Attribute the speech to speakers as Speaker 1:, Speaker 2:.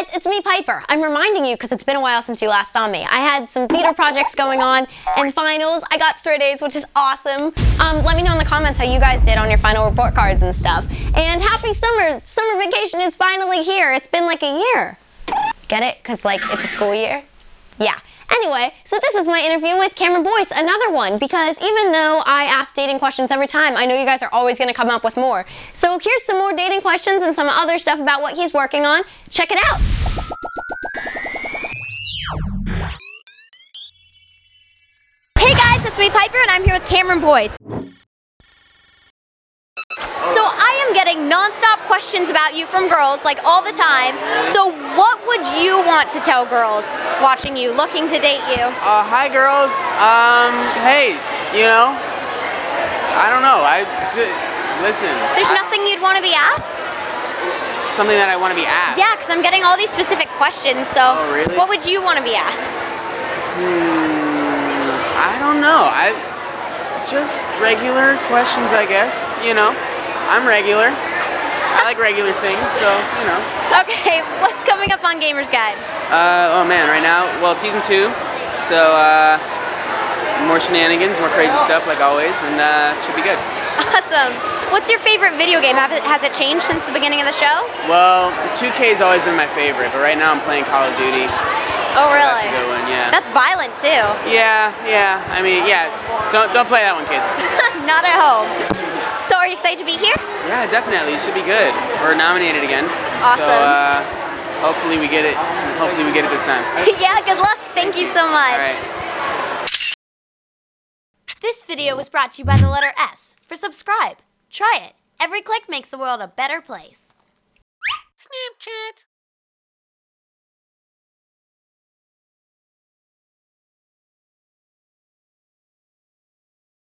Speaker 1: guys, it's me, Piper. I'm reminding you because it's been a while since you last saw me. I had some theater projects going on and finals. I got straight A's, which is awesome. Um, let me know in the comments how you guys did on your final report cards and stuff. And happy summer! Summer vacation is finally here. It's been like a year. Get it? Because, like, it's a school year? Yeah. Anyway, so this is my interview with Cameron Boyce, another one, because even though I ask dating questions every time, I know you guys are always going to come up with more. So here's some more dating questions and some other stuff about what he's working on. Check it out. Hey guys, it's me, Piper, and I'm here with Cameron Boyce. Getting nonstop questions about you from girls, like all the time. So what would you want to tell girls watching you, looking to date you?
Speaker 2: Uh, hi, girls. Um, hey, you know, I don't know. I listen.
Speaker 1: There's
Speaker 2: I-
Speaker 1: nothing you'd want to be asked?
Speaker 2: something that I want to be asked.
Speaker 1: Yeah, because I'm getting all these specific questions. So
Speaker 2: Oh, really?
Speaker 1: what would you want to be asked?
Speaker 2: Hmm, I don't know. I just regular questions, I guess. You know, I'm regular. I like regular things, so you know.
Speaker 1: Okay, what's coming up on Gamers Guide?
Speaker 2: Uh, oh man, right now, well, season two. So uh, more shenanigans, more crazy stuff like always, and uh, should be good.
Speaker 1: Awesome. What's your favorite video game? Have it, has it changed since the beginning of the show?
Speaker 2: Well, 2K has always been my favorite, but right now I'm playing Call of Duty.
Speaker 1: Oh,
Speaker 2: so
Speaker 1: really?
Speaker 2: That's a good one, yeah.
Speaker 1: That's violent too.
Speaker 2: Yeah, yeah. I mean, yeah. Don't don't play that one, kids.
Speaker 1: Not at home. So are you excited to be here?
Speaker 2: Yeah, definitely. It should be good. We're nominated again. So
Speaker 1: Awesome.
Speaker 2: uh, hopefully we get it. Hopefully we get it this time.
Speaker 1: yeah, good luck. Thank you so much.
Speaker 2: All right.
Speaker 3: This video was brought to you by the letter S for subscribe. Try it. Every click makes the world a better place. Snapchat.